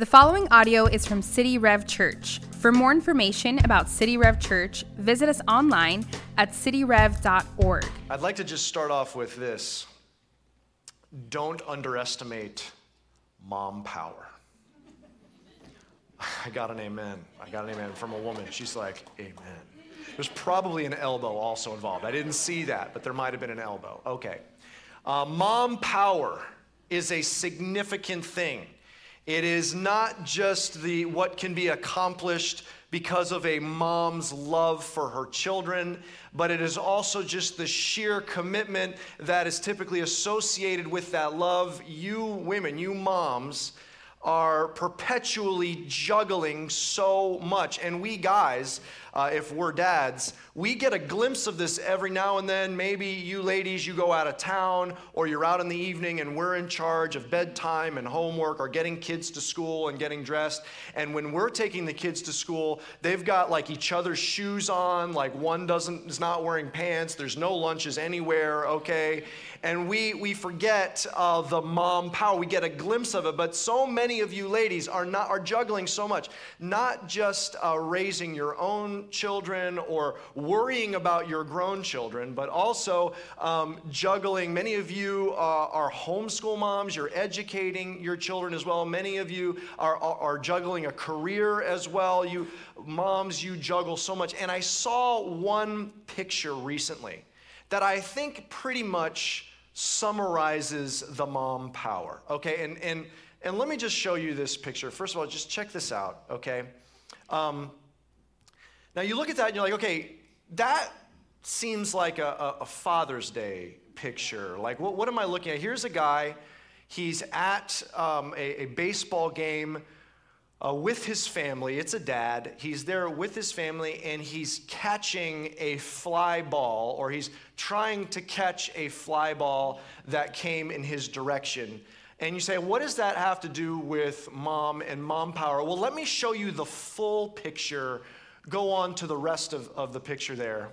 The following audio is from City Rev Church. For more information about City Rev Church, visit us online at cityrev.org. I'd like to just start off with this. Don't underestimate mom power. I got an amen. I got an amen from a woman. She's like, Amen. There's probably an elbow also involved. I didn't see that, but there might have been an elbow. Okay. Uh, mom power is a significant thing. It is not just the what can be accomplished because of a mom's love for her children, but it is also just the sheer commitment that is typically associated with that love. You women, you moms, are perpetually juggling so much. And we guys, uh, if we're dads, we get a glimpse of this every now and then. Maybe you ladies, you go out of town or you're out in the evening and we're in charge of bedtime and homework or getting kids to school and getting dressed. And when we're taking the kids to school, they've got like each other's shoes on, like one doesn't is not wearing pants, there's no lunches anywhere, okay? And we we forget uh, the mom power. We get a glimpse of it, but so many of you ladies are not are juggling so much, not just uh, raising your own children or worrying about your grown children, but also um, juggling. Many of you uh, are homeschool moms, you're educating your children as well. Many of you are, are, are juggling a career as well. You moms, you juggle so much. And I saw one picture recently that I think pretty much summarizes the mom power. Okay, and and and let me just show you this picture. First of all, just check this out. Okay. Um, now you look at that and you're like, okay, that seems like a, a Father's Day picture. Like, what, what, am I looking at? Here's a guy, he's at um, a, a, baseball game uh, with his family. It's a dad. He's there with his family and he's catching a fly ball, or he's trying to catch a fly ball that came in his direction. And you say, what does that have to do with mom and mom power? Well, let me show you the full picture go on to the rest of, of the picture there.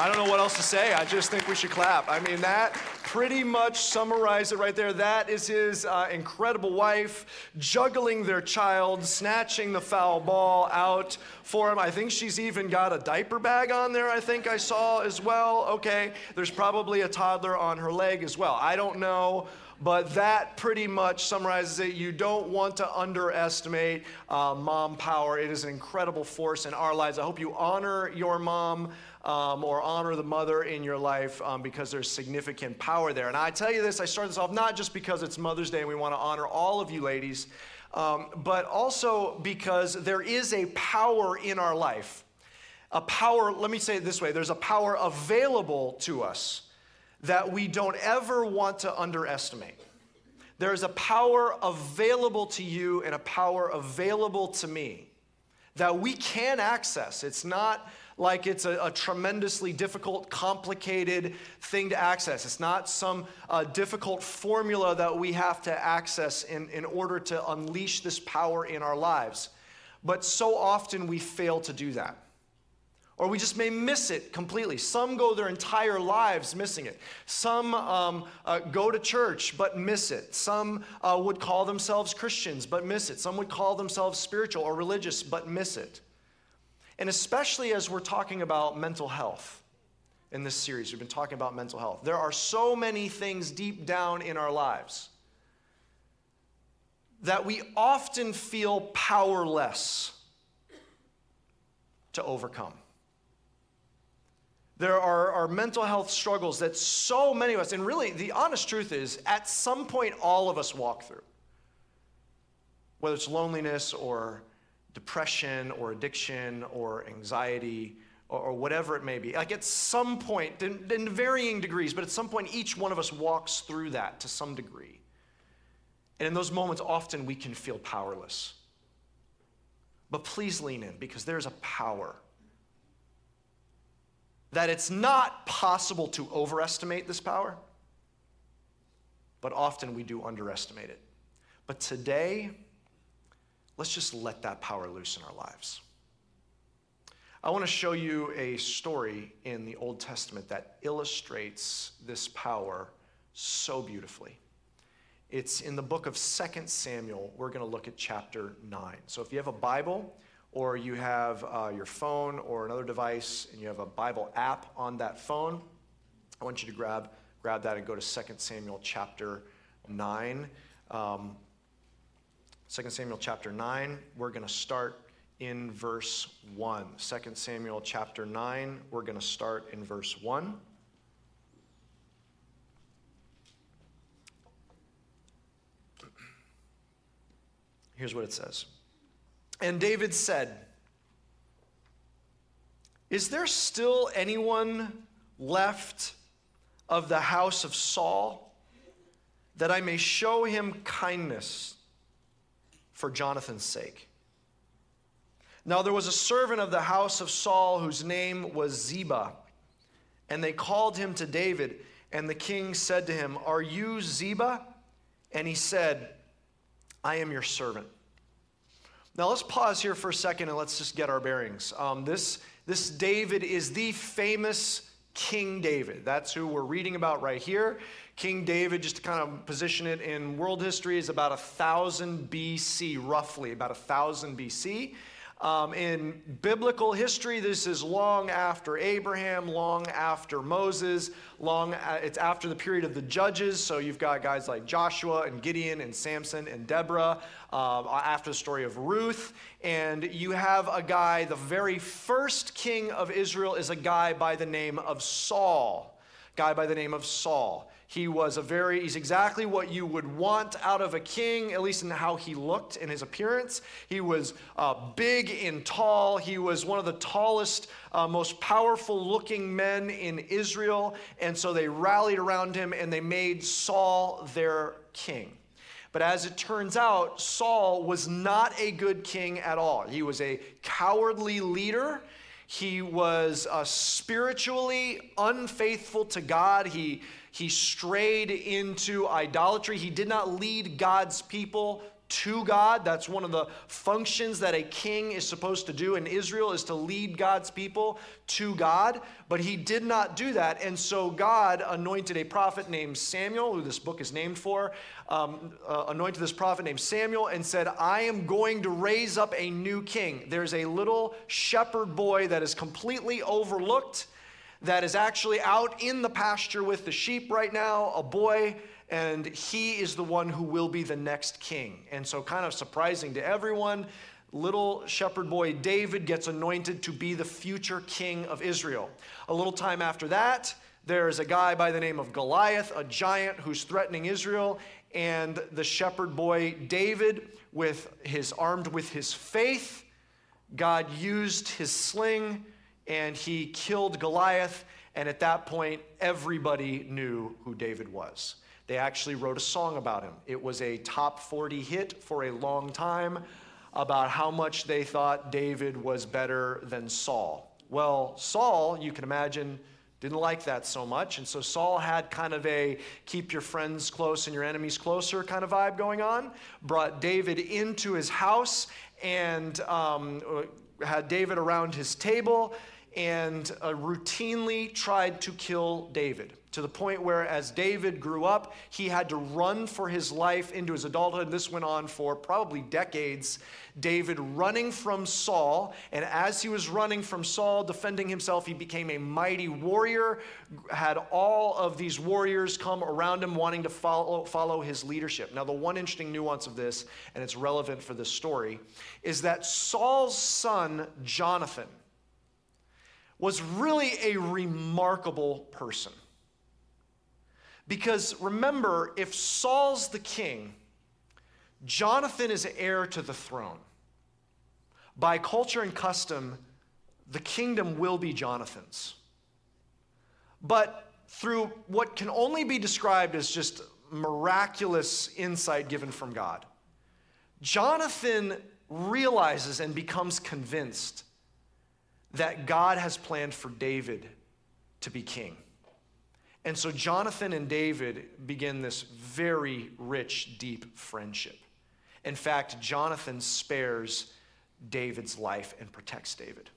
I don't know what else to say. I just think we should clap. I mean, that pretty much summarize it right there. That is his uh, incredible wife juggling their child, snatching the foul ball out for him. I think she's even got a diaper bag on there, I think I saw as well. Okay, there's probably a toddler on her leg as well. I don't know but that pretty much summarizes it. You don't want to underestimate uh, mom power. It is an incredible force in our lives. I hope you honor your mom um, or honor the mother in your life um, because there's significant power there. And I tell you this, I start this off not just because it's Mother's Day and we want to honor all of you ladies, um, but also because there is a power in our life. A power, let me say it this way there's a power available to us that we don't ever want to underestimate. There's a power available to you and a power available to me that we can access. It's not like it's a, a tremendously difficult, complicated thing to access. It's not some uh, difficult formula that we have to access in, in order to unleash this power in our lives. But so often we fail to do that. Or we just may miss it completely. Some go their entire lives missing it. Some um, uh, go to church but miss it. Some uh, would call themselves Christians but miss it. Some would call themselves spiritual or religious but miss it. And especially as we're talking about mental health in this series, we've been talking about mental health. There are so many things deep down in our lives that we often feel powerless to overcome. There are, are, mental health struggles that so many of us, and really the honest truth is, at some point, all of us walk through. Whether it's loneliness or depression or addiction or anxiety or, or whatever it may be. Like at some point, in, in varying degrees, but at some point, each one of us walks through that to some degree. And in those moments, often we can feel powerless. But please lean in because there's a power that it's not possible to overestimate this power, but often we do underestimate it. But today, let's just let that power loose in our lives. I want to show you a story in the Old Testament that illustrates this power so beautifully. It's in the book of 2 Samuel. We're going to look at chapter 9. So if you have a Bible or you have uh, your phone or another device and you have a Bible app on that phone, I want you to grab, grab that and go to 2 Samuel chapter 9. Um, 2 Samuel chapter 9, we're going to start in verse 1. 2 Samuel chapter 9, we're going to start in verse 1. Here's what it says. And David said, Is there still anyone left of the house of Saul that I may show him kindness for Jonathan's sake? Now there was a servant of the house of Saul whose name was Ziba, and they called him to David. And the king said to him, Are you Ziba? And he said, I am your servant. Now let's pause here for a second and let's just get our bearings. Um, this, this David is the famous King David. That's who we're reading about right here. King David, just to kind of position it in world history, is about a thousand BC, roughly about a thousand BC. Um, in biblical history, this is long after Abraham, long after Moses, long. Uh, it's after the period of the judges. So you've got guys like Joshua and Gideon and Samson and Deborah. Uh, after the story of Ruth, and you have a guy. The very first king of Israel is a guy by the name of Saul. Guy by the name of Saul. He was a very, he's exactly what you would want out of a king, at least in how he looked in his appearance. He was uh, big and tall. He was one of the tallest, uh, most powerful looking men in Israel. And so they rallied around him and they made Saul their king. But as it turns out, Saul was not a good king at all. He was a cowardly leader. He was uh, spiritually unfaithful to God. He he strayed into idolatry. He did not lead God's people to God. That's one of the functions that a king is supposed to do in Israel is to lead God's people to God, but he did not do that. And so God anointed a prophet named Samuel, who this book is named for, um, uh, anointed this prophet named Samuel and said, I am going to raise up a new king. There's a little shepherd boy that is completely overlooked that is actually out in the pasture with the sheep right now, a boy, and he is the one who will be the next king. And so, kind of surprising to everyone, little shepherd boy David gets anointed to be the future king of Israel. A little time after that, there's a guy by the name of Goliath, a giant who's threatening Israel, and the shepherd boy David, with his armed with his faith, God used his sling and he killed Goliath. And at that point, everybody knew who David was. They actually wrote a song about him. It was a top 40 hit for a long time about how much they thought David was better than Saul. Well, Saul, you can imagine, didn't like that so much. And so Saul had kind of a keep your friends close and your enemies closer kind of vibe going on. Brought David into his house and um, had David around his table and uh, routinely tried to kill David to the point where, as David grew up, he had to run for his life into his adulthood. This went on for probably decades. David running from Saul, and as he was running from Saul, defending himself, he became a mighty warrior, had all of these warriors come around him wanting to follow, follow his leadership. Now, the one interesting nuance of this, and it's relevant for this story, is that Saul's son, Jonathan, was really a remarkable person. Because remember, if Saul's the king, Jonathan is heir to the throne. By culture and custom, the kingdom will be Jonathan's. But through what can only be described as just miraculous insight given from God, Jonathan realizes and becomes convinced that God has planned for David to be king. And so Jonathan and David begin this very rich, deep friendship. In fact, Jonathan spares David's life and protects David.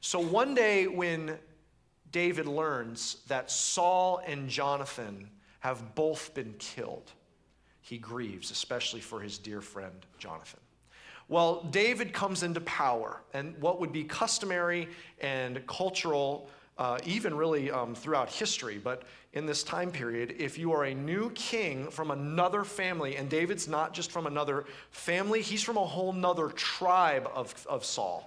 So one day, when David learns that Saul and Jonathan have both been killed, he grieves, especially for his dear friend Jonathan. Well, David comes into power, and what would be customary and cultural, uh, even really um, throughout history, but in this time period, if you are a new king from another family, and David's not just from another family, he's from a whole nother tribe of, of Saul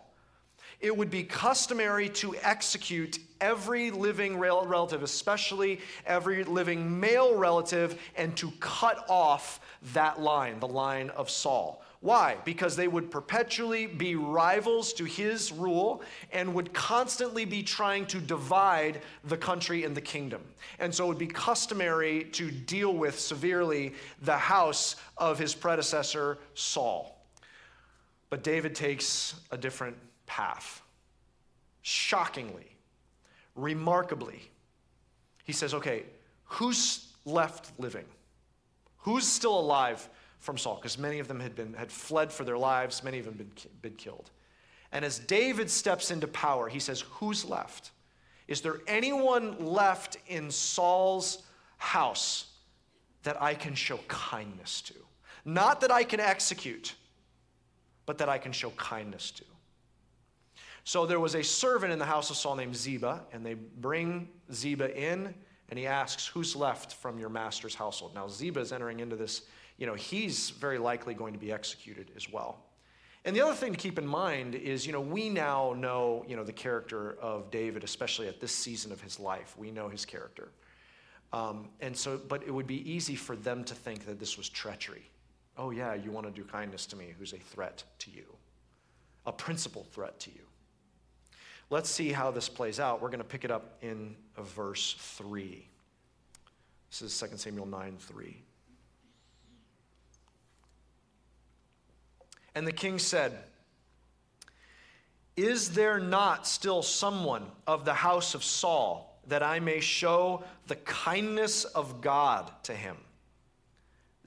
it would be customary to execute every living relative, especially every living male relative, and to cut off that line, the line of Saul. Why? Because they would perpetually be rivals to his rule and would constantly be trying to divide the country and the kingdom. And so it would be customary to deal with severely the house of his predecessor, Saul. But David takes a different path. Shockingly, remarkably, he says, okay, who's left living? Who's still alive from Saul? Because many of them had, been, had fled for their lives, many of them had been, been killed. And as David steps into power, he says, Who's left? Is there anyone left in Saul's house that I can show kindness to? Not that I can execute, but that I can show kindness to. So there was a servant in the house of Saul named Ziba, and they bring Ziba in, and he asks, Who's left from your master's household? Now, Ziba is entering into this, you know, he's very likely going to be executed as well. And the other thing to keep in mind is, you know, we now know, you know, the character of David, especially at this season of his life. We know his character. Um, and so, but it would be easy for them to think that this was treachery. Oh, yeah, you want to do kindness to me, who's a threat to you, a principal threat to you. Let's see how this plays out. We're going to pick it up in verse 3. This is 2 Samuel 9 3. And the king said, Is there not still someone of the house of Saul that I may show the kindness of God to him?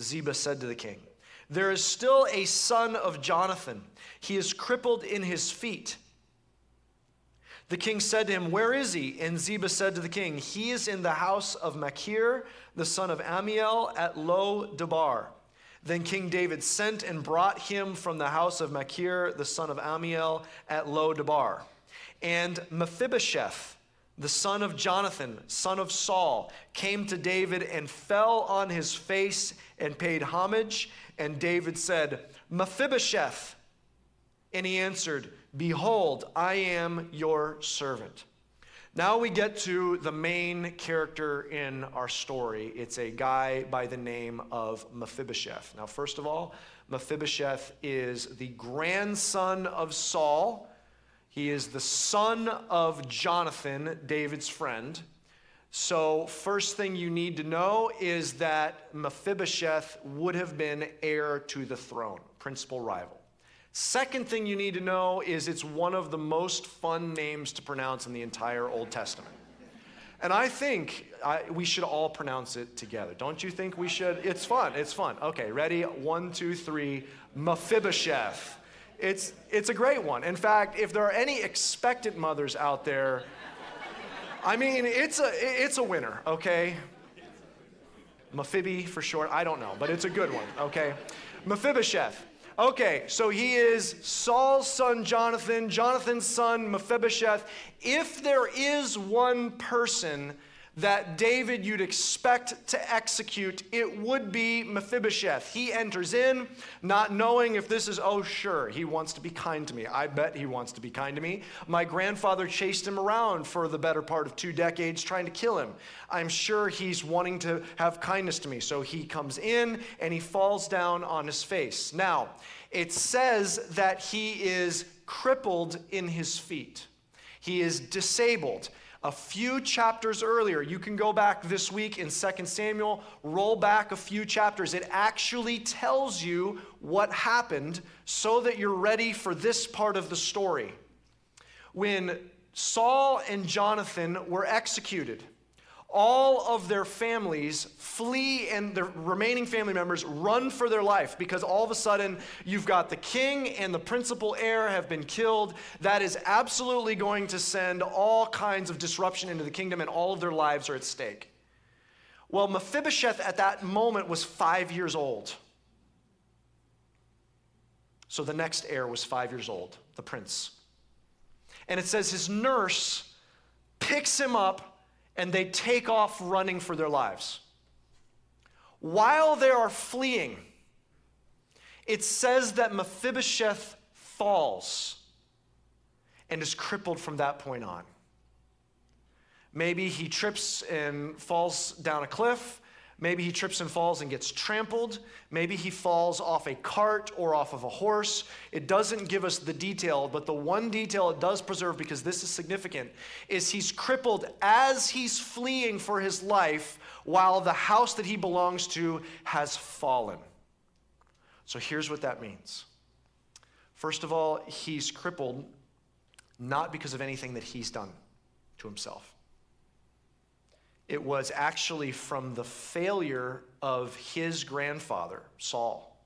Ziba said to the king, There is still a son of Jonathan. He is crippled in his feet. The king said to him, Where is he? And Ziba said to the king, He is in the house of Machir, the son of Ammiel, at Lo Debar. Then King David sent and brought him from the house of Machir, the son of Ammiel, at Lo Debar. And Mephibosheth, the son of Jonathan, son of Saul, came to David and fell on his face and paid homage. And David said, Mephibosheth. And he answered, Behold, I am your servant. Now we get to the main character in our story. It's a guy by the name of Mephibosheth. Now, first of all, Mephibosheth is the grandson of Saul. He is the son of Jonathan, David's friend. So, first thing you need to know is that Mephibosheth would have been heir to the throne, principal rival. Second thing you need to know is it's one of the most fun names to pronounce in the entire Old Testament. And I think I, we should all pronounce it together. Don't you think we should? It's fun. It's fun. Okay, ready? One, two, three. Mephibosheth. It's, it's a great one. In fact, if there are any expectant mothers out there, I mean, it's a, it's a winner, okay? Mephibi for short. I don't know, but it's a good one, okay? Mephibosheth. Okay, so he is Saul's son Jonathan, Jonathan's son Mephibosheth. If there is one person that David you'd expect to execute, it would be Mephibosheth. He enters in not knowing if this is, oh, sure, he wants to be kind to me. I bet he wants to be kind to me. My grandfather chased him around for the better part of two decades trying to kill him. I'm sure he's wanting to have kindness to me. So he comes in and he falls down on his face. Now, it says that he is crippled in his feet, he is disabled a few chapters earlier. You can go back this week in 2 Samuel, roll back a few chapters. It actually tells you what happened so that you're ready for this part of the story. When Saul and Jonathan were executed, all of their families flee and the remaining family members run for their life because all of a sudden you've got the king and the principal heir have been killed. That is absolutely going to send all kinds of disruption into the kingdom and all of their lives are at stake. Well, Mephibosheth at that moment was five years old. So the next heir was five years old, the prince. And it says his nurse picks him up and they take off running for their lives. While they are fleeing, it says that Mephibosheth falls and is crippled from that point on. Maybe he trips and falls down a cliff. Maybe he trips and falls and gets trampled. Maybe he falls off a cart or off of a horse. It doesn't give us the detail, but the one detail it does preserve, because this is significant, is he's crippled as he's fleeing for his life while the house that he belongs to has fallen. So here's what that means. First of all, he's crippled not because of anything that he's done to himself it was actually from the failure of his grandfather, Saul.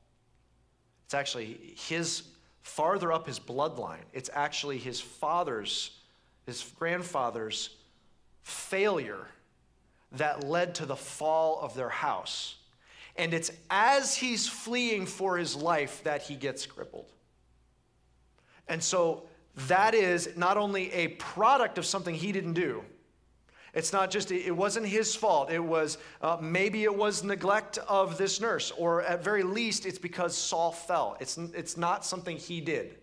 It's actually his farther up his bloodline. It's actually his father's, his grandfather's failure that led to the fall of their house. And it's as he's fleeing for his life that he gets crippled. And so that is not only a product of something he didn't do, it's not just, it wasn't his fault. It was, uh, maybe it was neglect of this nurse, or at very least, it's because Saul fell. It's, it's not something he did.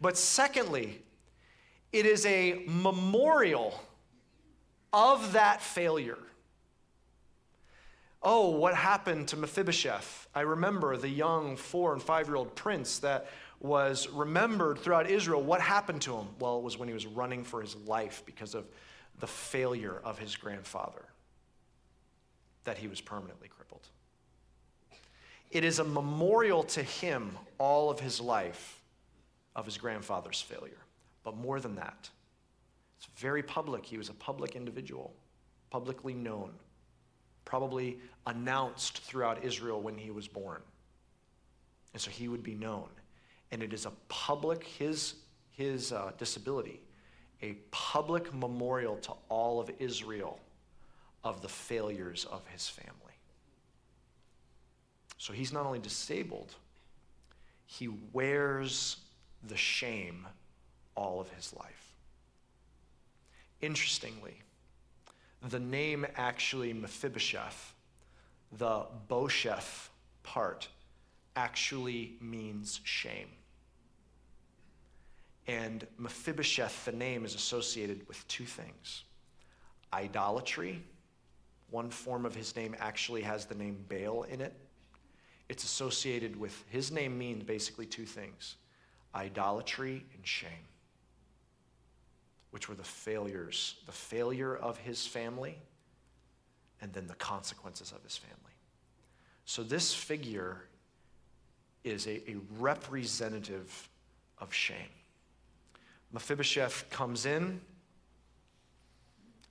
But secondly, it is a memorial of that failure. Oh, what happened to Mephibosheth? I remember the young four and five year old prince that was remembered throughout Israel. What happened to him? Well, it was when he was running for his life because of the failure of his grandfather, that he was permanently crippled. It is a memorial to him all of his life of his grandfather's failure. But more than that, it's very public. He was a public individual, publicly known, probably announced throughout Israel when he was born. And so he would be known. And it is a public, his, his uh, disability a public memorial to all of Israel of the failures of his family. So he's not only disabled, he wears the shame all of his life. Interestingly, the name actually Mephibosheth, the Bosheth part, actually means shame. And Mephibosheth, the name, is associated with two things idolatry. One form of his name actually has the name Baal in it. It's associated with his name means basically two things idolatry and shame, which were the failures, the failure of his family, and then the consequences of his family. So this figure is a, a representative of shame. Mephibosheth comes in,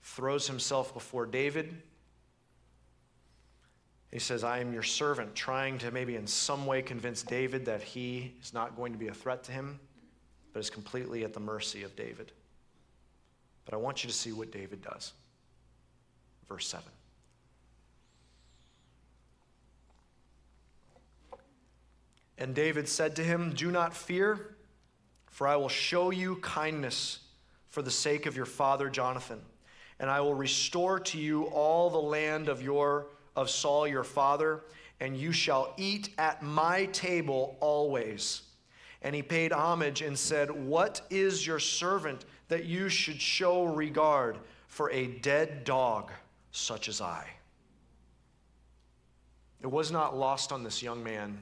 throws himself before David. He says, I am your servant, trying to maybe in some way convince David that he is not going to be a threat to him, but is completely at the mercy of David. But I want you to see what David does. Verse 7. And David said to him, Do not fear for I will show you kindness for the sake of your father Jonathan, and I will restore to you all the land of your of Saul your father, and you shall eat at my table always. And he paid homage and said, What is your servant that you should show regard for a dead dog such as I? It was not lost on this young man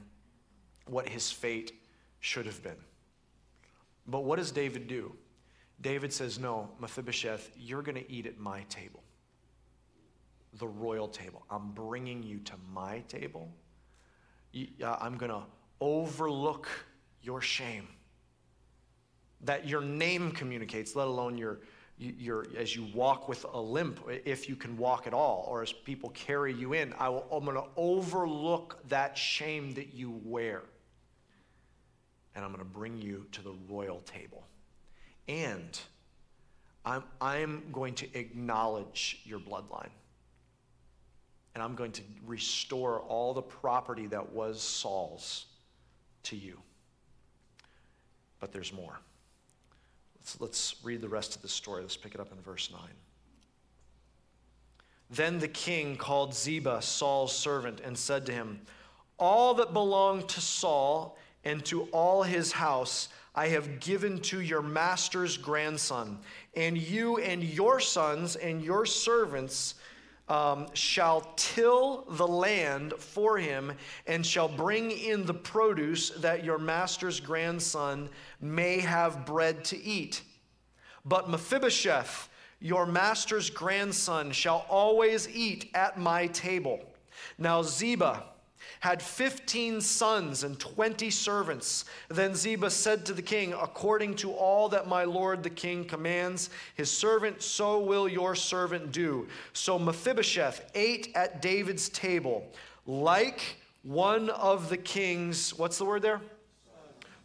what his fate should have been. But what does David do? David says, No, Mephibosheth, you're going to eat at my table, the royal table. I'm bringing you to my table. Uh, I'm going to overlook your shame that your name communicates, let alone your, you're, as you walk with a limp, if you can walk at all, or as people carry you in, I will, I'm going to overlook that shame that you wear. And I'm going to bring you to the royal table. And I'm, I'm going to acknowledge your bloodline. And I'm going to restore all the property that was Saul's to you. But there's more. Let's, let's read the rest of the story. Let's pick it up in verse 9. Then the king called Ziba, Saul's servant, and said to him, All that belonged to Saul and to all his house I have given to your master's grandson, and you and your sons and your servants um, shall till the land for him and shall bring in the produce that your master's grandson may have bread to eat. But Mephibosheth, your master's grandson, shall always eat at my table. Now Ziba, had 15 sons and 20 servants. Then Ziba said to the king, According to all that my lord the king commands his servant, so will your servant do. So Mephibosheth ate at David's table like one of the king's, what's the word there?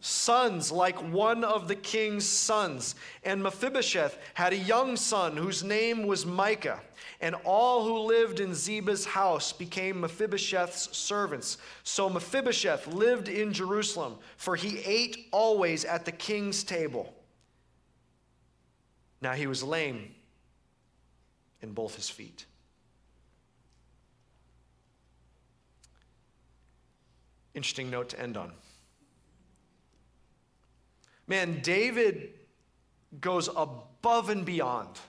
Sons, like one of the king's sons. And Mephibosheth had a young son whose name was Micah. And all who lived in Ziba's house became Mephibosheth's servants. So Mephibosheth lived in Jerusalem, for he ate always at the king's table. Now he was lame in both his feet. Interesting note to end on. Man, David goes above and beyond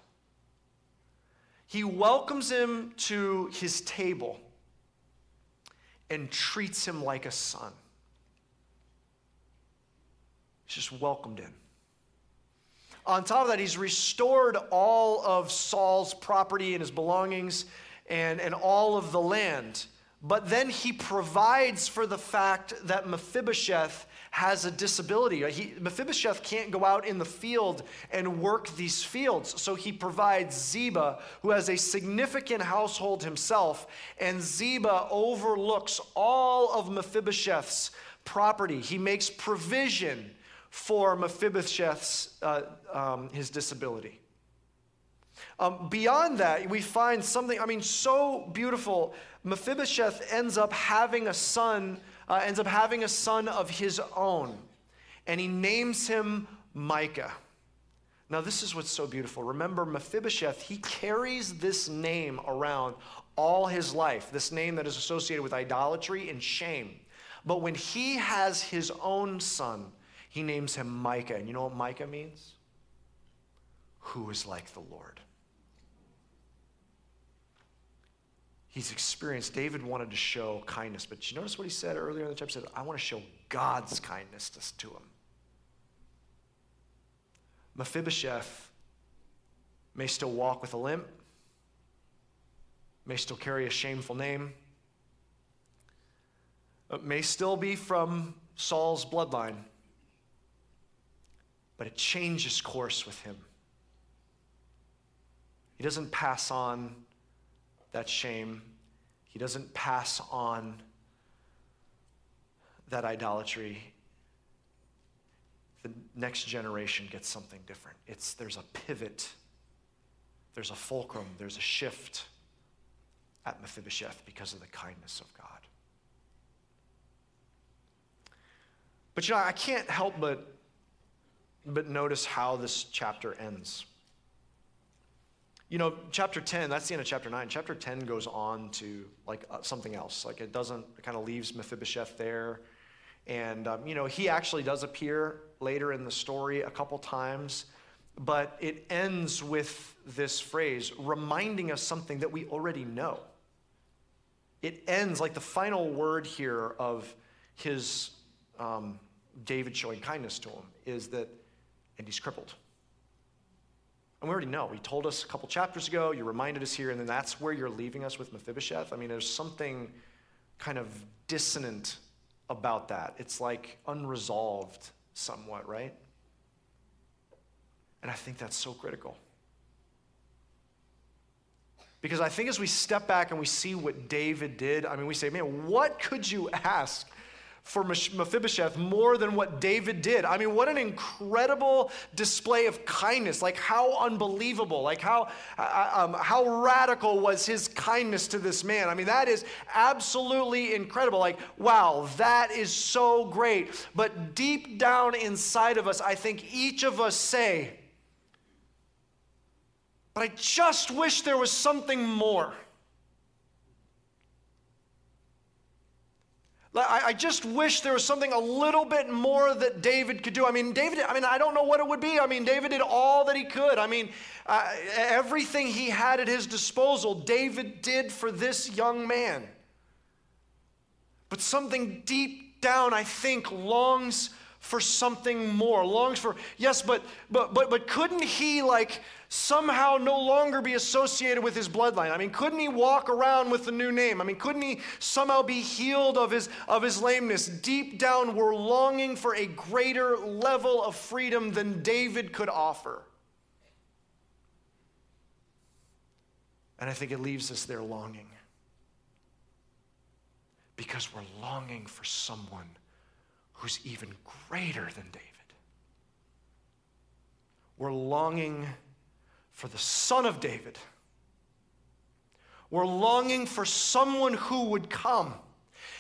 he welcomes him to his table and treats him like a son. He's just welcomed in. On top of that, he's restored all of Saul's property and his belongings and, and all of the land. But then he provides for the fact that Mephibosheth has a disability. He, Mephibosheth can't go out in the field and work these fields. So he provides Ziba, who has a significant household himself, and Ziba overlooks all of Mephibosheth's property. He makes provision for Mephibosheth's uh, um, his disability. Um, beyond that, we find something, I mean, so beautiful. Mephibosheth ends up having a son uh, ends up having a son of his own, and he names him Micah. Now, this is what's so beautiful. Remember, Mephibosheth, he carries this name around all his life, this name that is associated with idolatry and shame. But when he has his own son, he names him Micah. And you know what Micah means? Who is like the Lord. He's experienced. David wanted to show kindness, but you notice what he said earlier in the chapter? He said, I want to show God's kindness to, to him. Mephibosheth may still walk with a limp, may still carry a shameful name, may still be from Saul's bloodline, but it changes course with him. He doesn't pass on that shame. He doesn't pass on that idolatry. The next generation gets something different. It's, there's a pivot, there's a fulcrum, there's a shift at Mephibosheth because of the kindness of God. But you know, I can't help but, but notice how this chapter ends. You know, chapter 10, that's the end of chapter 9. Chapter 10 goes on to like uh, something else. Like it doesn't, it kind of leaves Mephibosheth there. And, um, you know, he actually does appear later in the story a couple times, but it ends with this phrase reminding us something that we already know. It ends like the final word here of his um, David showing kindness to him is that, and he's crippled. And we already know. He told us a couple chapters ago, you reminded us here, and then that's where you're leaving us with Mephibosheth. I mean, there's something kind of dissonant about that. It's like unresolved somewhat, right? And I think that's so critical. Because I think as we step back and we see what David did, I mean, we say, man, what could you ask for Mephibosheth more than what David did? I mean, what an incredible display of kindness. Like, how unbelievable. Like, how, uh, uh, um, how radical was his kindness to this man? I mean, that is absolutely incredible. Like, wow, that is so great. But deep down inside of us, I think each of us say, but I just wish there was something more. I just wish there was something a little bit more that David could do. I mean, David, I mean, I don't know what it would be. I mean, David did all that he could. I mean, uh, everything he had at his disposal, David did for this young man. But something deep down, I think, longs for something more, longs for, yes, but, but, but, but couldn't he, like, somehow no longer be associated with his bloodline? I mean, couldn't he walk around with the new name? I mean, couldn't he somehow be healed of his, of his lameness? Deep down, we're longing for a greater level of freedom than David could offer. And I think it leaves us there longing. Because we're longing for someone who's even greater than David. We're longing for the Son of David. We're longing for someone who would come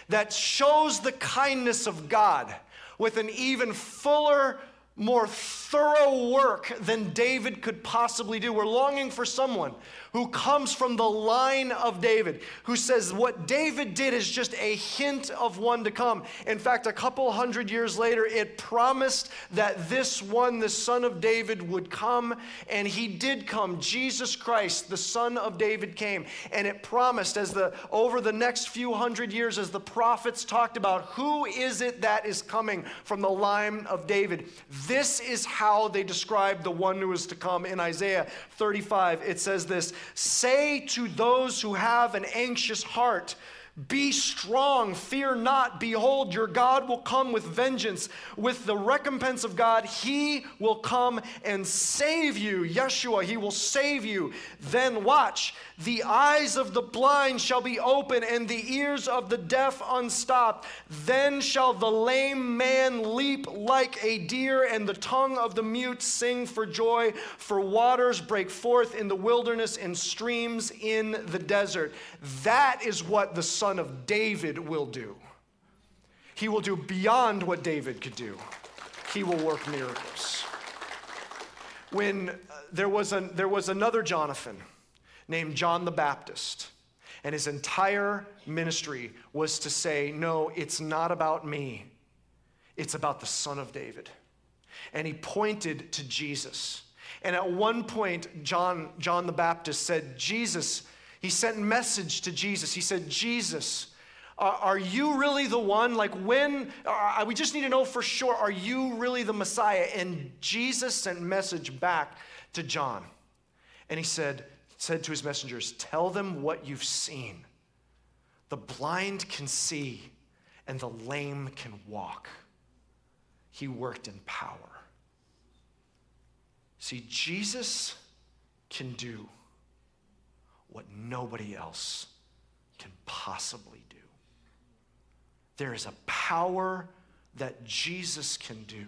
that shows the kindness of God with an even fuller, more thorough work than David could possibly do. We're longing for someone who comes from the line of David, who says what David did is just a hint of one to come. In fact, a couple hundred years later, it promised that this one, the son of David, would come, and he did come. Jesus Christ, the son of David, came, and it promised as the over the next few hundred years, as the prophets talked about, who is it that is coming from the line of David? This is how they describe the one who is to come in Isaiah 35. It says this Say to those who have an anxious heart, be strong, fear not. Behold, your God will come with vengeance. With the recompense of God, he will come and save you. Yeshua, he will save you. Then watch, the eyes of the blind shall be open, and the ears of the deaf unstopped. Then shall the lame man leap like a deer, and the tongue of the mute sing for joy. For waters break forth in the wilderness and streams in the desert. That is what the Son of David will do. He will do beyond what David could do, he will work miracles. When uh, there, was an, there was another Jonathan named John the Baptist. And his entire ministry was to say, No, it's not about me, it's about the Son of David. And he pointed to Jesus. And at one point, John, John the Baptist said, Jesus, he sent message to Jesus. He said, Jesus, are you really the one? Like, when, uh, we just need to know for sure, are you really the Messiah? And Jesus sent message back to John. And he said, said to his messengers, Tell them what you've seen. The blind can see, and the lame can walk. He worked in power. See, Jesus can do what nobody else can possibly do. There is a power that Jesus can do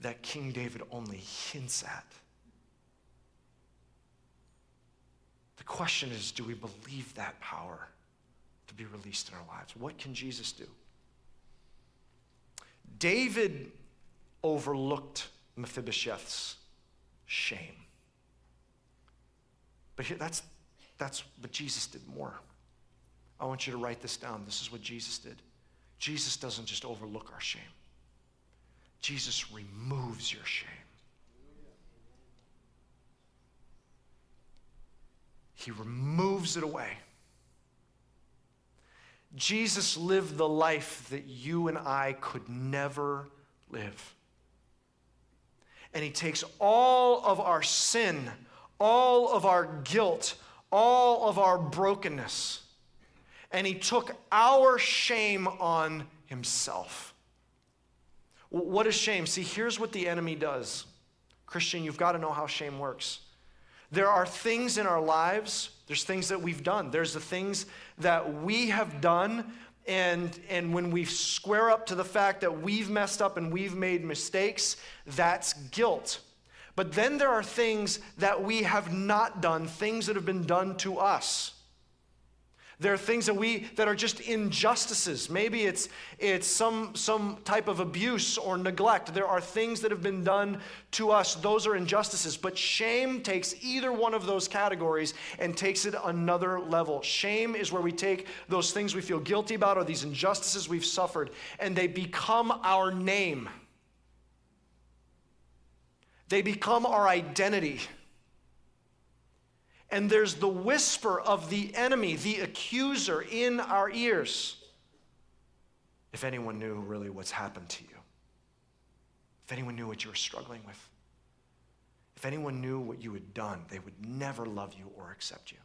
that King David only hints at. The question is do we believe that power to be released in our lives? What can Jesus do? David overlooked Mephibosheth's shame. But that's, that's, but Jesus did more. I want you to write this down. This is what Jesus did. Jesus doesn't just overlook our shame, Jesus removes your shame. He removes it away. Jesus lived the life that you and I could never live. And he takes all of our sin, all of our guilt, all of our brokenness, and he took our shame on himself. What is shame? See, here's what the enemy does. Christian, you've got to know how shame works. There are things in our lives, there's things that we've done, there's the things that we have done. And, and when we square up to the fact that we've messed up and we've made mistakes, that's guilt. But then there are things that we have not done, things that have been done to us. There are things that we that are just injustices. Maybe it's it's some some type of abuse or neglect. There are things that have been done to us. Those are injustices. But shame takes either one of those categories and takes it another level. Shame is where we take those things we feel guilty about or these injustices we've suffered and they become our name. They become our identity and there's the whisper of the enemy, the accuser in our ears. If anyone knew really what's happened to you, if anyone knew what you were struggling with, if anyone knew what you had done, they would never love you or accept you.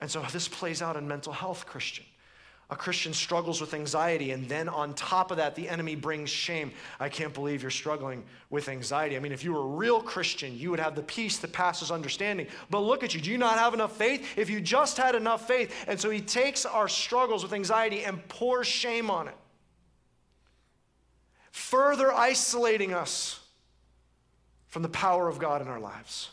And so this plays out in mental health, Christian. A Christian struggles with anxiety, and then on top of that, the enemy brings shame. I can't believe you're struggling with anxiety. I mean, if you were a real Christian, you would have the peace that passes understanding. But look at you. Do you not have enough faith? If you just had enough faith. And so he takes our struggles with anxiety and pours shame on it, further isolating us from the power of God in our lives.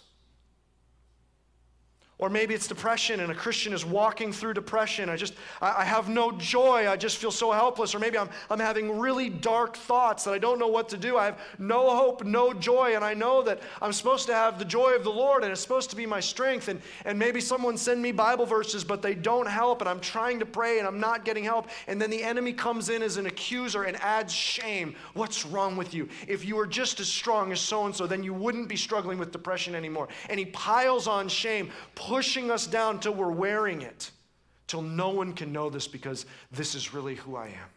Or maybe it's depression and a Christian is walking through depression. I just, I, have no joy. I just feel so helpless. Or maybe I'm, I'm having really dark thoughts that I don't know what to do. I have no hope, no joy. And I know that I'm supposed to have the joy of the Lord and it's supposed to be my strength. And, and maybe someone send me Bible verses, but they don't help. And I'm trying to pray and I'm not getting help. And then the enemy comes in as an accuser and adds shame. What's wrong with you? If you were just as strong as so and so, then you wouldn't be struggling with depression anymore. And he piles on shame pushing us down till we're wearing it, till no one can know this because this is really who I am.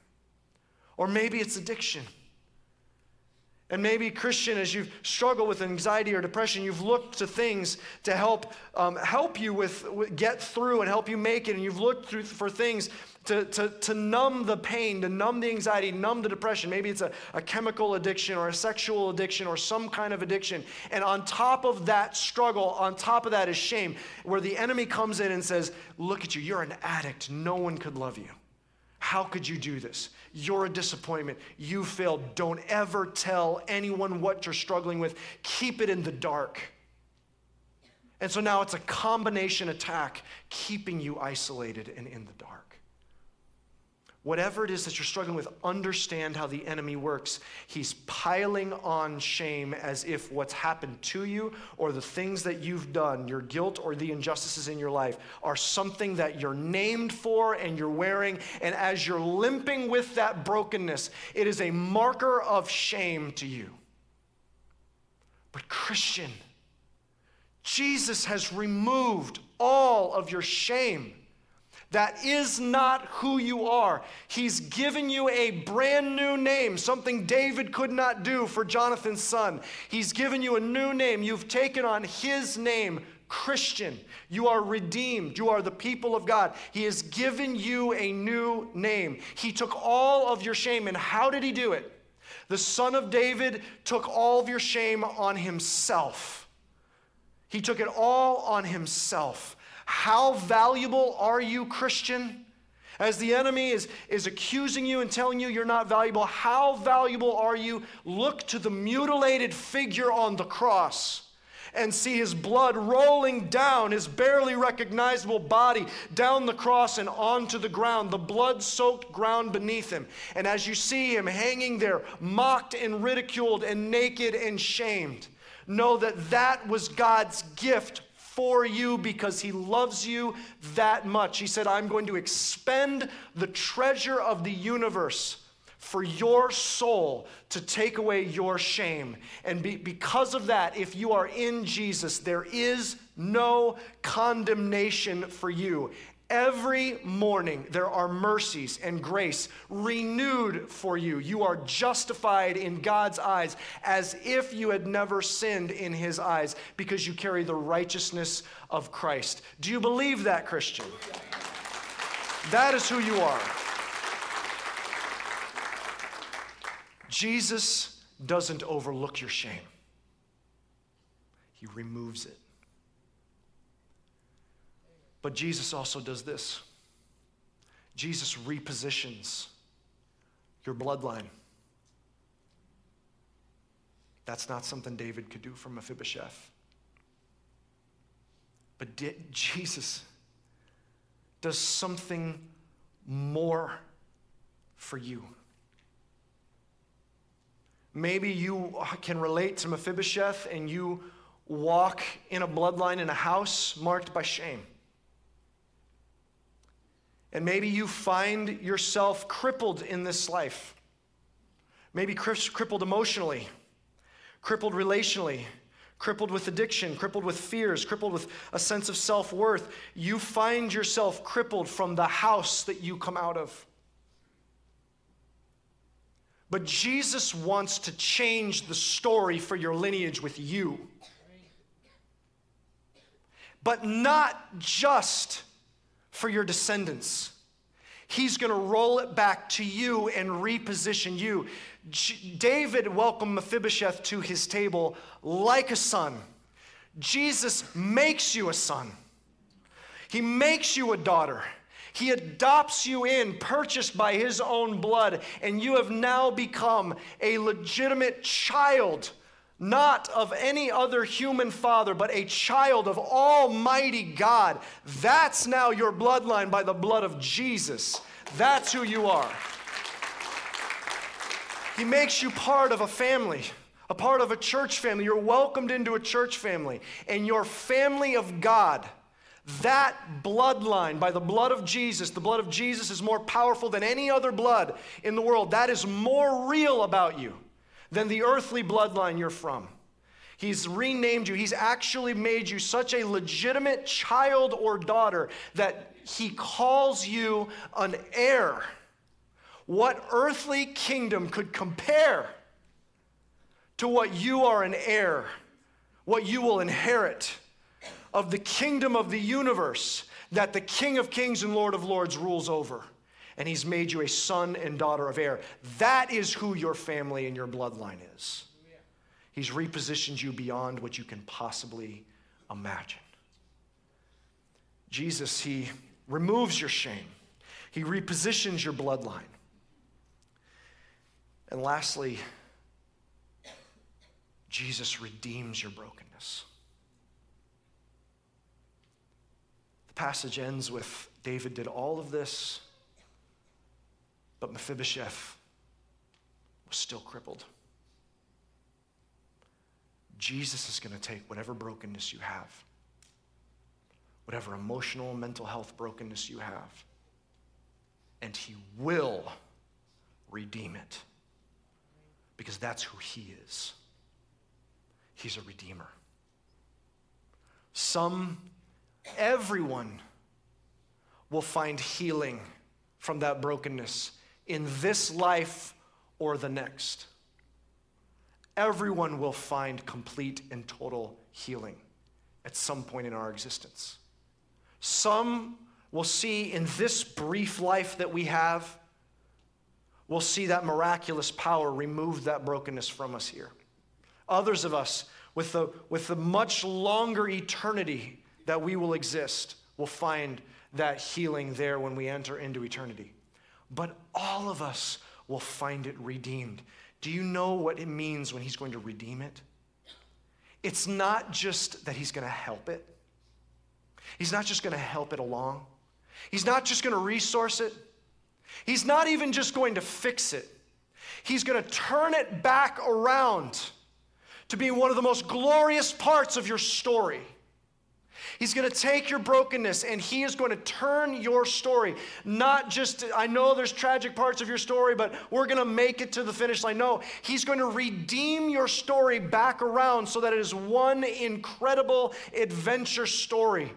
Or maybe it's addiction. And maybe, Christian, as you've struggled with anxiety or depression, you've looked to things to help um, help you with, with, get through and help you make it. And you've looked through for things to, to, to numb the pain, to numb the anxiety, numb the depression. Maybe it's a, a chemical addiction or a sexual addiction or some kind of addiction. And on top of that struggle, on top of that is shame, where the enemy comes in and says, Look at you, you're an addict. No one could love you. How could you do this? You're a disappointment. You failed. Don't ever tell anyone what you're struggling with. Keep it in the dark. And so now it's a combination attack, keeping you isolated and in the dark. Whatever it is that you're struggling with, understand how the enemy works. He's piling on shame as if what's happened to you or the things that you've done, your guilt or the injustices in your life, are something that you're named for and you're wearing. And as you're limping with that brokenness, it is a marker of shame to you. But, Christian, Jesus has removed all of your shame. That is not who you are. He's given you a brand new name, something David could not do for Jonathan's son. He's given you a new name. You've taken on his name, Christian. You are redeemed. You are the people of God. He has given you a new name. He took all of your shame. And how did he do it? The son of David took all of your shame on himself. He took it all on himself. How valuable are you, Christian? As the enemy is, is accusing you and telling you you're not valuable, how valuable are you? Look to the mutilated figure on the cross and see his blood rolling down his barely recognizable body down the cross and onto the ground, the blood soaked ground beneath him. And as you see him hanging there, mocked and ridiculed and naked and shamed, know that that was God's gift for you because he loves you that much. He said, I'm going to expend the treasure of the universe for your soul to take away your shame. And be, because of that, if you are in Jesus, there is no condemnation for you. Every morning, there are mercies and grace renewed for you. You are justified in God's eyes as if you had never sinned in His eyes because you carry the righteousness of Christ. Do you believe that, Christian? That is who you are. Jesus doesn't overlook your shame, He removes it. But Jesus also does this Jesus repositions your bloodline. That's not something David could do from Mephibosheth. But Jesus does something more for you. Maybe you can relate to Mephibosheth and you walk in a bloodline in a house marked by shame. And maybe you find yourself crippled in this life. Maybe crippled emotionally, crippled relationally, crippled with addiction, crippled with fears, crippled with a sense of self worth. You find yourself crippled from the house that you come out of. But Jesus wants to change the story for your lineage with you. But not just for your descendants. He's going to roll it back to you and reposition you. J- David welcomed Mephibosheth to his table like a son. Jesus makes you a son, he makes you a daughter. He adopts you in, purchased by his own blood, and you have now become a legitimate child, not of any other human father, but a child of Almighty God. That's now your bloodline by the blood of Jesus. That's who you are. He makes you part of a family, a part of a church family. You're welcomed into a church family, and your family of God. That bloodline, by the blood of Jesus, the blood of Jesus is more powerful than any other blood in the world. That is more real about you than the earthly bloodline you're from. He's renamed you. He's actually made you such a legitimate child or daughter that he calls you an heir what earthly kingdom could compare to what you are an heir, what you will inherit of the kingdom of the universe that the King of Kings and Lord of Lords rules over? And he's made you a son and daughter of heir. That is who your family and your bloodline is. He's repositioned you beyond what you can possibly imagine. Jesus, he removes your shame, he repositions your bloodline. And lastly, Jesus redeems your brokenness. The passage ends with David did all of this, but Mephibosheth was still crippled. Jesus is going to take whatever brokenness you have, whatever emotional, mental health brokenness you have, and he will redeem it because that's who He is. He's a redeemer. Some, everyone will find healing from that brokenness in this life or the next. Everyone will find complete and total healing at some point in our existence. Some will see in this brief life that we have we'll see that miraculous power remove that brokenness from us here. Others of us, with the, with the much longer eternity that we will exist, will find that healing there when we enter into eternity. But all of us will find it redeemed. Do you know what it means when He's going to redeem it? It's not just that He's going to help it, He's not just going to help it along, He's not just going to resource it. He's not even just going to fix it, He's going to turn it back around to be one of the most glorious parts of your story. He's going to take your brokenness and he is going to turn your story. Not just, I know there's tragic parts of your story, but we're going to make it to the finish line. No, he's going to redeem your story back around so that it is one incredible adventure story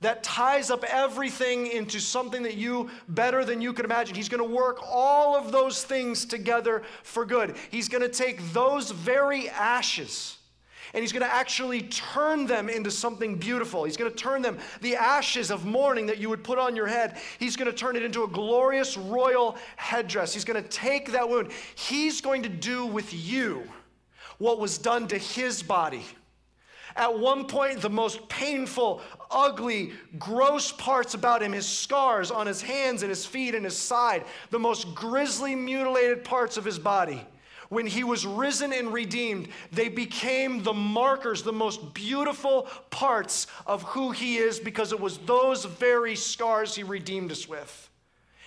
that ties up everything into something that you better than you could imagine. He's going to work all of those things together for good. He's going to take those very ashes and he's going to actually turn them into something beautiful. He's going to turn them, the ashes of mourning that you would put on your head, he's going to turn it into a glorious royal headdress. He's going to take that wound. He's going to do with you what was done to his body. At one point, the most painful, ugly, gross parts about him his scars on his hands and his feet and his side, the most grisly, mutilated parts of his body. When he was risen and redeemed, they became the markers, the most beautiful parts of who he is because it was those very scars he redeemed us with.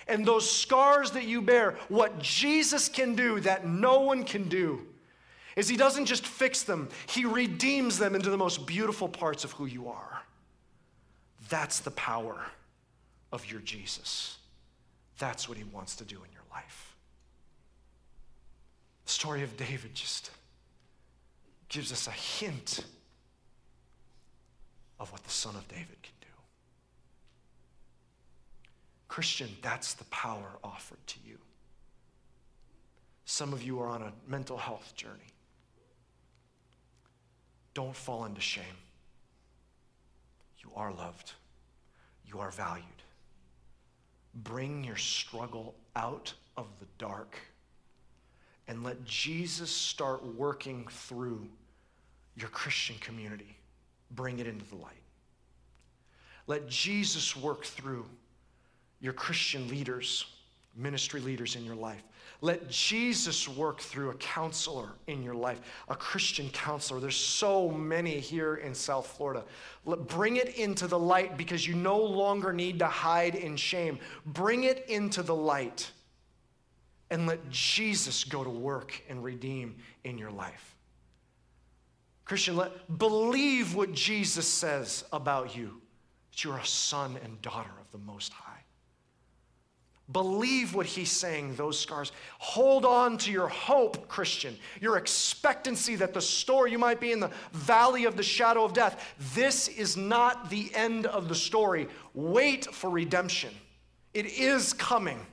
And those scars that you bear, what Jesus can do that no one can do, is he doesn't just fix them, he redeems them into the most beautiful parts of who you are. That's the power of your Jesus. That's what he wants to do in your life. The story of David just gives us a hint of what the Son of David can do. Christian, that's the power offered to you. Some of you are on a mental health journey. Don't fall into shame. You are loved, you are valued. Bring your struggle out of the dark and let Jesus start working through your Christian community. Bring it into the light. Let Jesus work through your Christian leaders, ministry leaders in your life. Let Jesus work through a counselor in your life, a Christian counselor. There's so many here in South Florida. Let, bring it into the light because you no longer need to hide in shame. Bring it into the light and let Jesus go to work and redeem in your life. Christian, let, believe what Jesus says about you that you're a son and daughter of the Most High. Believe what he's saying, those scars. Hold on to your hope, Christian, your expectancy that the story, you might be in the valley of the shadow of death. This is not the end of the story. Wait for redemption. It is coming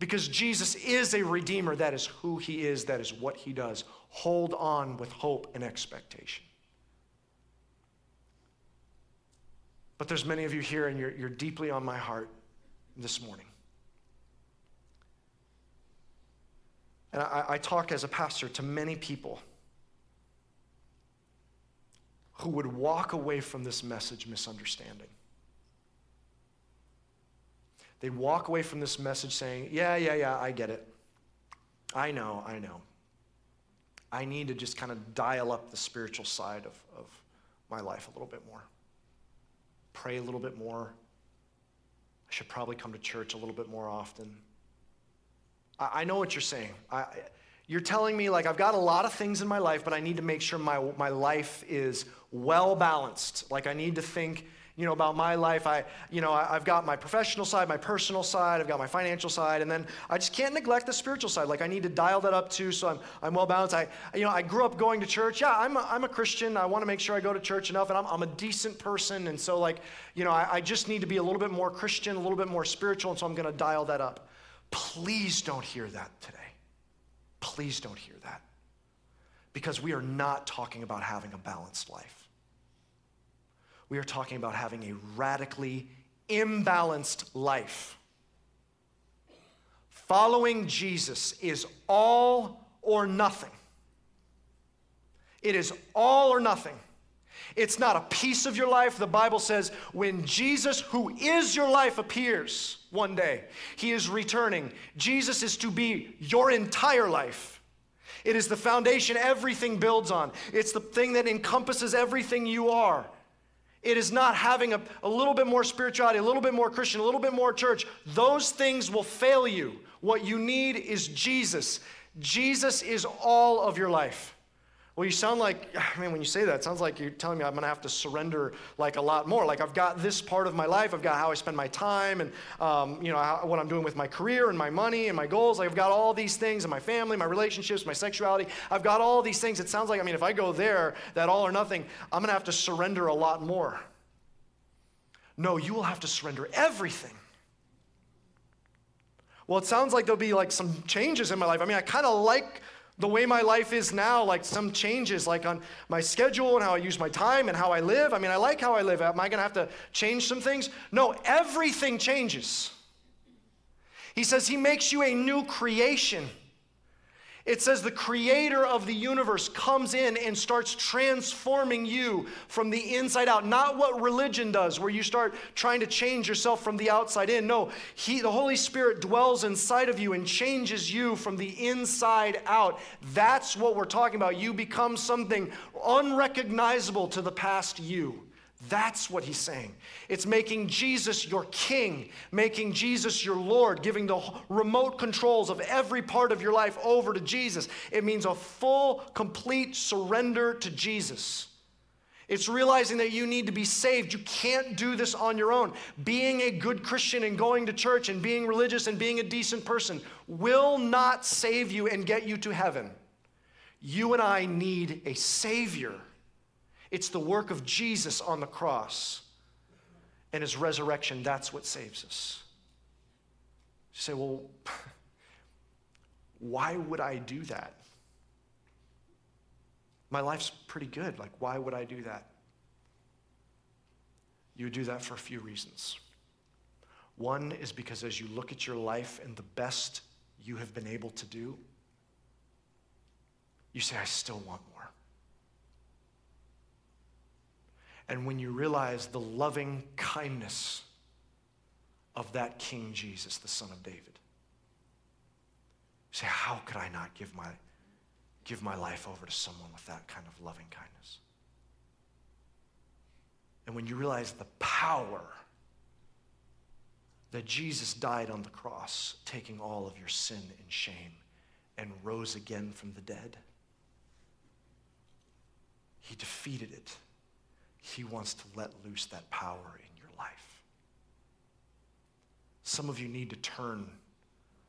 because Jesus is a redeemer. That is who he is, that is what he does. Hold on with hope and expectation. But there's many of you here, and you're, you're deeply on my heart this morning. And I, I talk as a pastor to many people who would walk away from this message misunderstanding. They walk away from this message saying, Yeah, yeah, yeah, I get it. I know, I know. I need to just kind of dial up the spiritual side of, of my life a little bit more. Pray a little bit more. I should probably come to church a little bit more often. I, I know what you're saying. I, you're telling me, like, I've got a lot of things in my life, but I need to make sure my, my life is well balanced. Like, I need to think, you know, about my life. I, you know, I, I've got my professional side, my personal side, I've got my financial side, and then I just can't neglect the spiritual side. Like, I need to dial that up too, so I'm, I'm well balanced. I, you know, I grew up going to church. Yeah, I'm a, I'm a Christian. I want to make sure I go to church enough, and I'm, I'm a decent person. And so, like, you know, I, I just need to be a little bit more Christian, a little bit more spiritual, and so I'm going to dial that up. Please don't hear that today. Please don't hear that. Because we are not talking about having a balanced life. We are talking about having a radically imbalanced life. Following Jesus is all or nothing. It is all or nothing. It's not a piece of your life. The Bible says when Jesus, who is your life, appears one day, he is returning. Jesus is to be your entire life. It is the foundation everything builds on, it's the thing that encompasses everything you are. It is not having a, a little bit more spirituality, a little bit more Christian, a little bit more church. Those things will fail you. What you need is Jesus. Jesus is all of your life. Well, you sound like, I mean, when you say that, it sounds like you're telling me I'm going to have to surrender like a lot more. Like I've got this part of my life, I've got how I spend my time and, um, you know, how, what I'm doing with my career and my money and my goals. Like I've got all these things and my family, my relationships, my sexuality. I've got all these things. It sounds like, I mean, if I go there, that all or nothing, I'm going to have to surrender a lot more. No, you will have to surrender everything. Well, it sounds like there'll be like some changes in my life. I mean, I kind of like the way my life is now, like some changes, like on my schedule and how I use my time and how I live. I mean, I like how I live. Am I going to have to change some things? No, everything changes. He says he makes you a new creation. It says the creator of the universe comes in and starts transforming you from the inside out. Not what religion does, where you start trying to change yourself from the outside in. No, he, the Holy Spirit dwells inside of you and changes you from the inside out. That's what we're talking about. You become something unrecognizable to the past you. That's what he's saying. It's making Jesus your king, making Jesus your Lord, giving the remote controls of every part of your life over to Jesus. It means a full, complete surrender to Jesus. It's realizing that you need to be saved. You can't do this on your own. Being a good Christian and going to church and being religious and being a decent person will not save you and get you to heaven. You and I need a Savior. It's the work of Jesus on the cross and his resurrection. That's what saves us. You say, well, why would I do that? My life's pretty good. Like, why would I do that? You would do that for a few reasons. One is because as you look at your life and the best you have been able to do, you say, I still want more. And when you realize the loving kindness of that King Jesus, the Son of David, say, How could I not give my, give my life over to someone with that kind of loving kindness? And when you realize the power that Jesus died on the cross, taking all of your sin and shame, and rose again from the dead, he defeated it he wants to let loose that power in your life. Some of you need to turn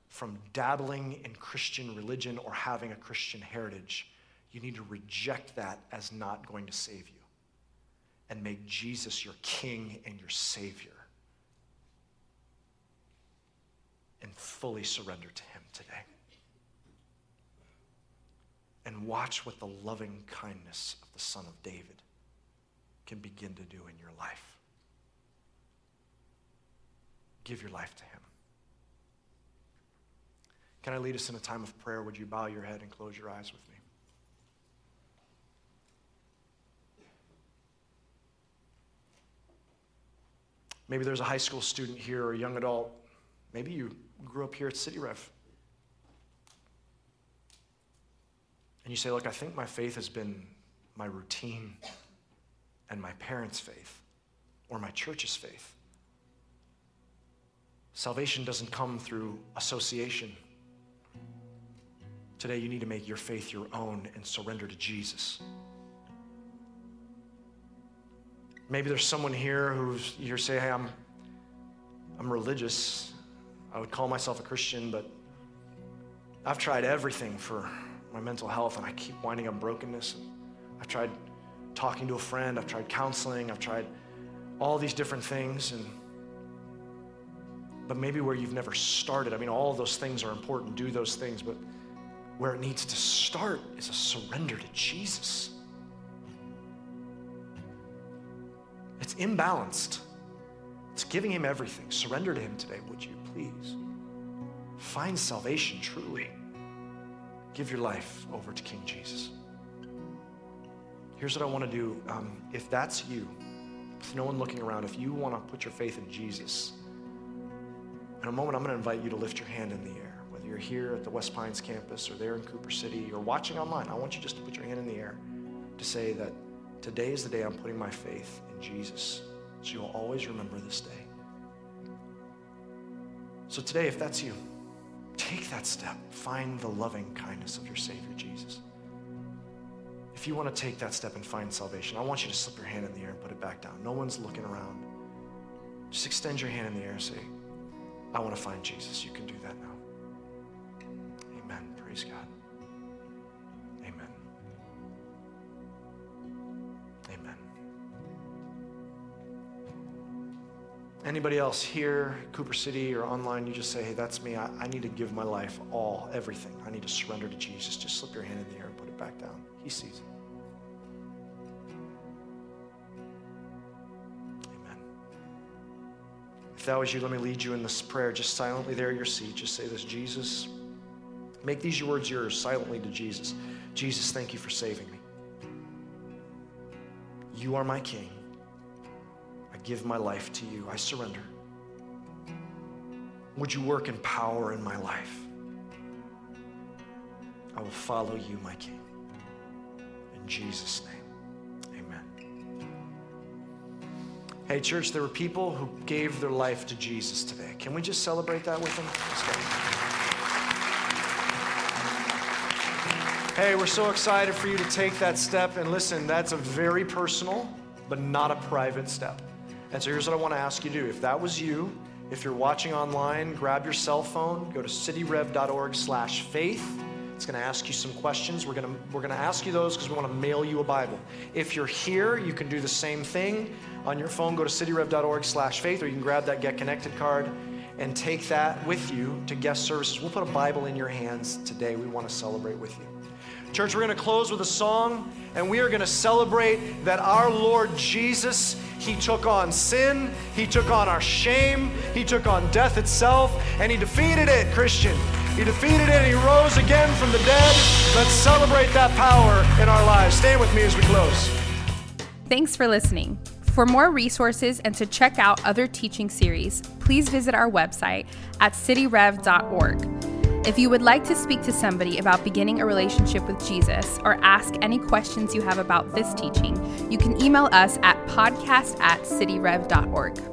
from dabbling in Christian religion or having a Christian heritage. You need to reject that as not going to save you and make Jesus your King and your Savior and fully surrender to Him today. And watch what the loving kindness of the Son of David can begin to do in your life. Give your life to Him. Can I lead us in a time of prayer? Would you bow your head and close your eyes with me? Maybe there's a high school student here or a young adult. Maybe you grew up here at City Rev. And you say, Look, I think my faith has been my routine and my parents' faith or my church's faith. Salvation doesn't come through association. Today, you need to make your faith your own and surrender to Jesus. Maybe there's someone here who's you say, "Hey, I'm, I'm religious. I would call myself a Christian, but I've tried everything for my mental health, and I keep winding up brokenness. I've tried talking to a friend, I've tried counseling, I've tried all these different things and but maybe where you've never started. I mean, all those things are important, do those things, but where it needs to start is a surrender to Jesus. It's imbalanced. It's giving him everything. Surrender to him today, would you please? Find salvation truly. Give your life over to King Jesus here's what I want to do. Um, if that's you, with no one looking around, if you want to put your faith in Jesus, in a moment I'm going to invite you to lift your hand in the air. Whether you're here at the West Pines campus or there in Cooper City or watching online, I want you just to put your hand in the air to say that today is the day I'm putting my faith in Jesus. So you'll always remember this day. So today, if that's you, take that step. Find the loving kindness of your Savior Jesus if you want to take that step and find salvation, I want you to slip your hand in the air and put it back down. No one's looking around. Just extend your hand in the air and say, I want to find Jesus. You can do that now. Amen. Praise God. Amen. Amen. Anybody else here, Cooper City or online, you just say, hey, that's me. I, I need to give my life all, everything. I need to surrender to Jesus. Just slip your hand in the air and put it back down. He sees it. If that was you, let me lead you in this prayer just silently there at your seat. Just say this Jesus, Make these your words yours silently to Jesus. Jesus, thank you for saving me. You are my King. I give my life to you. I surrender. Would you work in power in my life? I will follow you, my King. In Jesus' name, Hey, church, there were people who gave their life to Jesus today. Can we just celebrate that with them? Hey, we're so excited for you to take that step. And listen, that's a very personal, but not a private step. And so here's what I want to ask you to do. If that was you, if you're watching online, grab your cell phone, go to cityrev.org slash faith. It's going to ask you some questions. We're going to, we're going to ask you those because we want to mail you a Bible. If you're here, you can do the same thing. On your phone, go to cityrev.org slash faith, or you can grab that Get Connected card and take that with you to guest services. We'll put a Bible in your hands today. We want to celebrate with you. Church, we're going to close with a song, and we are going to celebrate that our Lord Jesus, He took on sin, He took on our shame, He took on death itself, and He defeated it, Christian. He defeated it, He rose again from the dead. Let's celebrate that power in our lives. Stand with me as we close. Thanks for listening. For more resources and to check out other teaching series, please visit our website at cityrev.org. If you would like to speak to somebody about beginning a relationship with Jesus or ask any questions you have about this teaching, you can email us at podcast at cityrev.org.